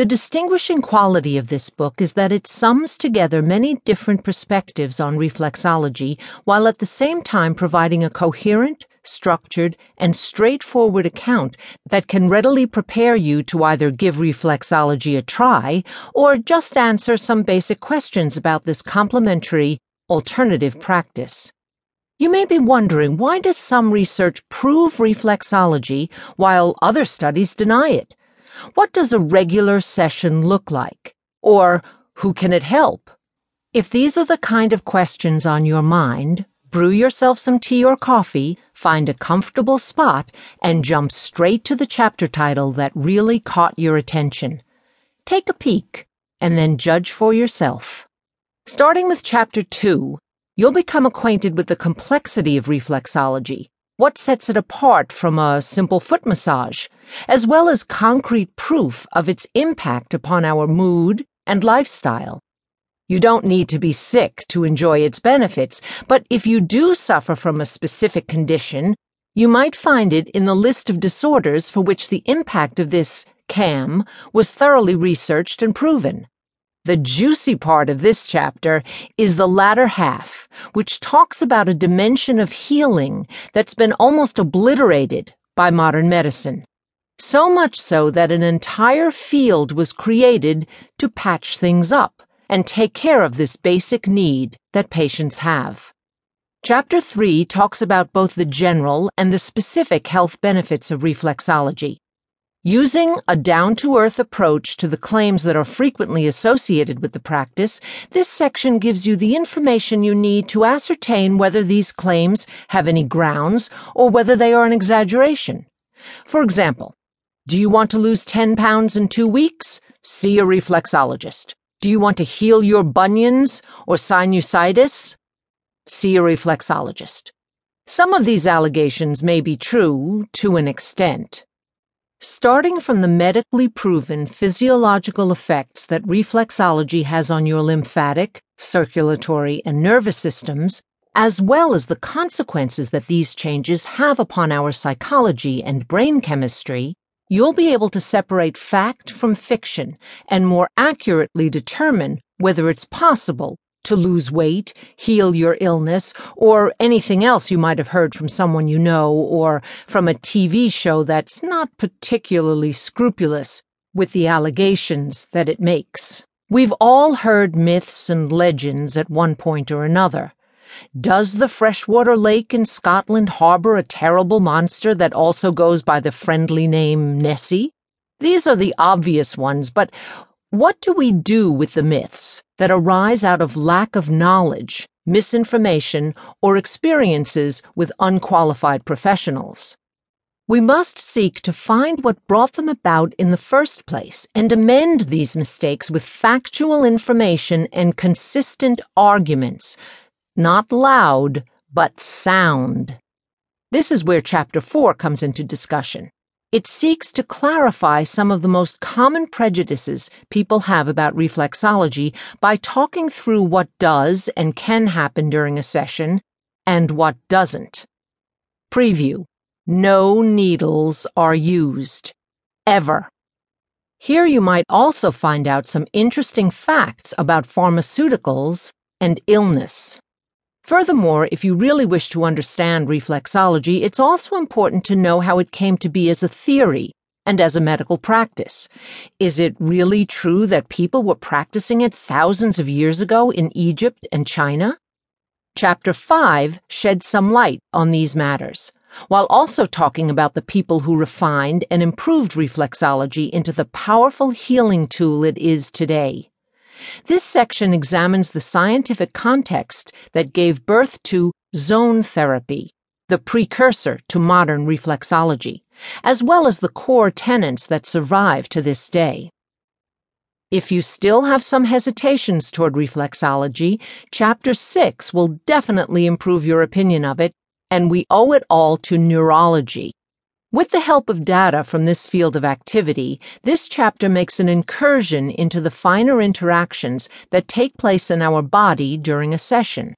The distinguishing quality of this book is that it sums together many different perspectives on reflexology while at the same time providing a coherent, structured, and straightforward account that can readily prepare you to either give reflexology a try or just answer some basic questions about this complementary alternative practice. You may be wondering why does some research prove reflexology while other studies deny it? What does a regular session look like? Or who can it help? If these are the kind of questions on your mind, brew yourself some tea or coffee, find a comfortable spot, and jump straight to the chapter title that really caught your attention. Take a peek, and then judge for yourself. Starting with Chapter 2, you'll become acquainted with the complexity of reflexology what sets it apart from a simple foot massage, as well as concrete proof of its impact upon our mood and lifestyle. You don't need to be sick to enjoy its benefits, but if you do suffer from a specific condition, you might find it in the list of disorders for which the impact of this CAM was thoroughly researched and proven. The juicy part of this chapter is the latter half, which talks about a dimension of healing that's been almost obliterated by modern medicine. So much so that an entire field was created to patch things up and take care of this basic need that patients have. Chapter 3 talks about both the general and the specific health benefits of reflexology. Using a down to earth approach to the claims that are frequently associated with the practice, this section gives you the information you need to ascertain whether these claims have any grounds or whether they are an exaggeration. For example, do you want to lose 10 pounds in two weeks? See a reflexologist. Do you want to heal your bunions or sinusitis? See a reflexologist. Some of these allegations may be true to an extent. Starting from the medically proven physiological effects that reflexology has on your lymphatic, circulatory, and nervous systems, as well as the consequences that these changes have upon our psychology and brain chemistry, you'll be able to separate fact from fiction and more accurately determine whether it's possible to lose weight, heal your illness, or anything else you might have heard from someone you know or from a TV show that's not particularly scrupulous with the allegations that it makes. We've all heard myths and legends at one point or another. Does the freshwater lake in Scotland harbor a terrible monster that also goes by the friendly name Nessie? These are the obvious ones, but what do we do with the myths that arise out of lack of knowledge, misinformation, or experiences with unqualified professionals? We must seek to find what brought them about in the first place and amend these mistakes with factual information and consistent arguments, not loud, but sound. This is where Chapter 4 comes into discussion. It seeks to clarify some of the most common prejudices people have about reflexology by talking through what does and can happen during a session and what doesn't. Preview No needles are used. Ever. Here you might also find out some interesting facts about pharmaceuticals and illness. Furthermore, if you really wish to understand reflexology, it's also important to know how it came to be as a theory and as a medical practice. Is it really true that people were practicing it thousands of years ago in Egypt and China? Chapter 5 sheds some light on these matters, while also talking about the people who refined and improved reflexology into the powerful healing tool it is today. This section examines the scientific context that gave birth to zone therapy, the precursor to modern reflexology, as well as the core tenets that survive to this day. If you still have some hesitations toward reflexology, Chapter 6 will definitely improve your opinion of it, and we owe it all to neurology. With the help of data from this field of activity, this chapter makes an incursion into the finer interactions that take place in our body during a session.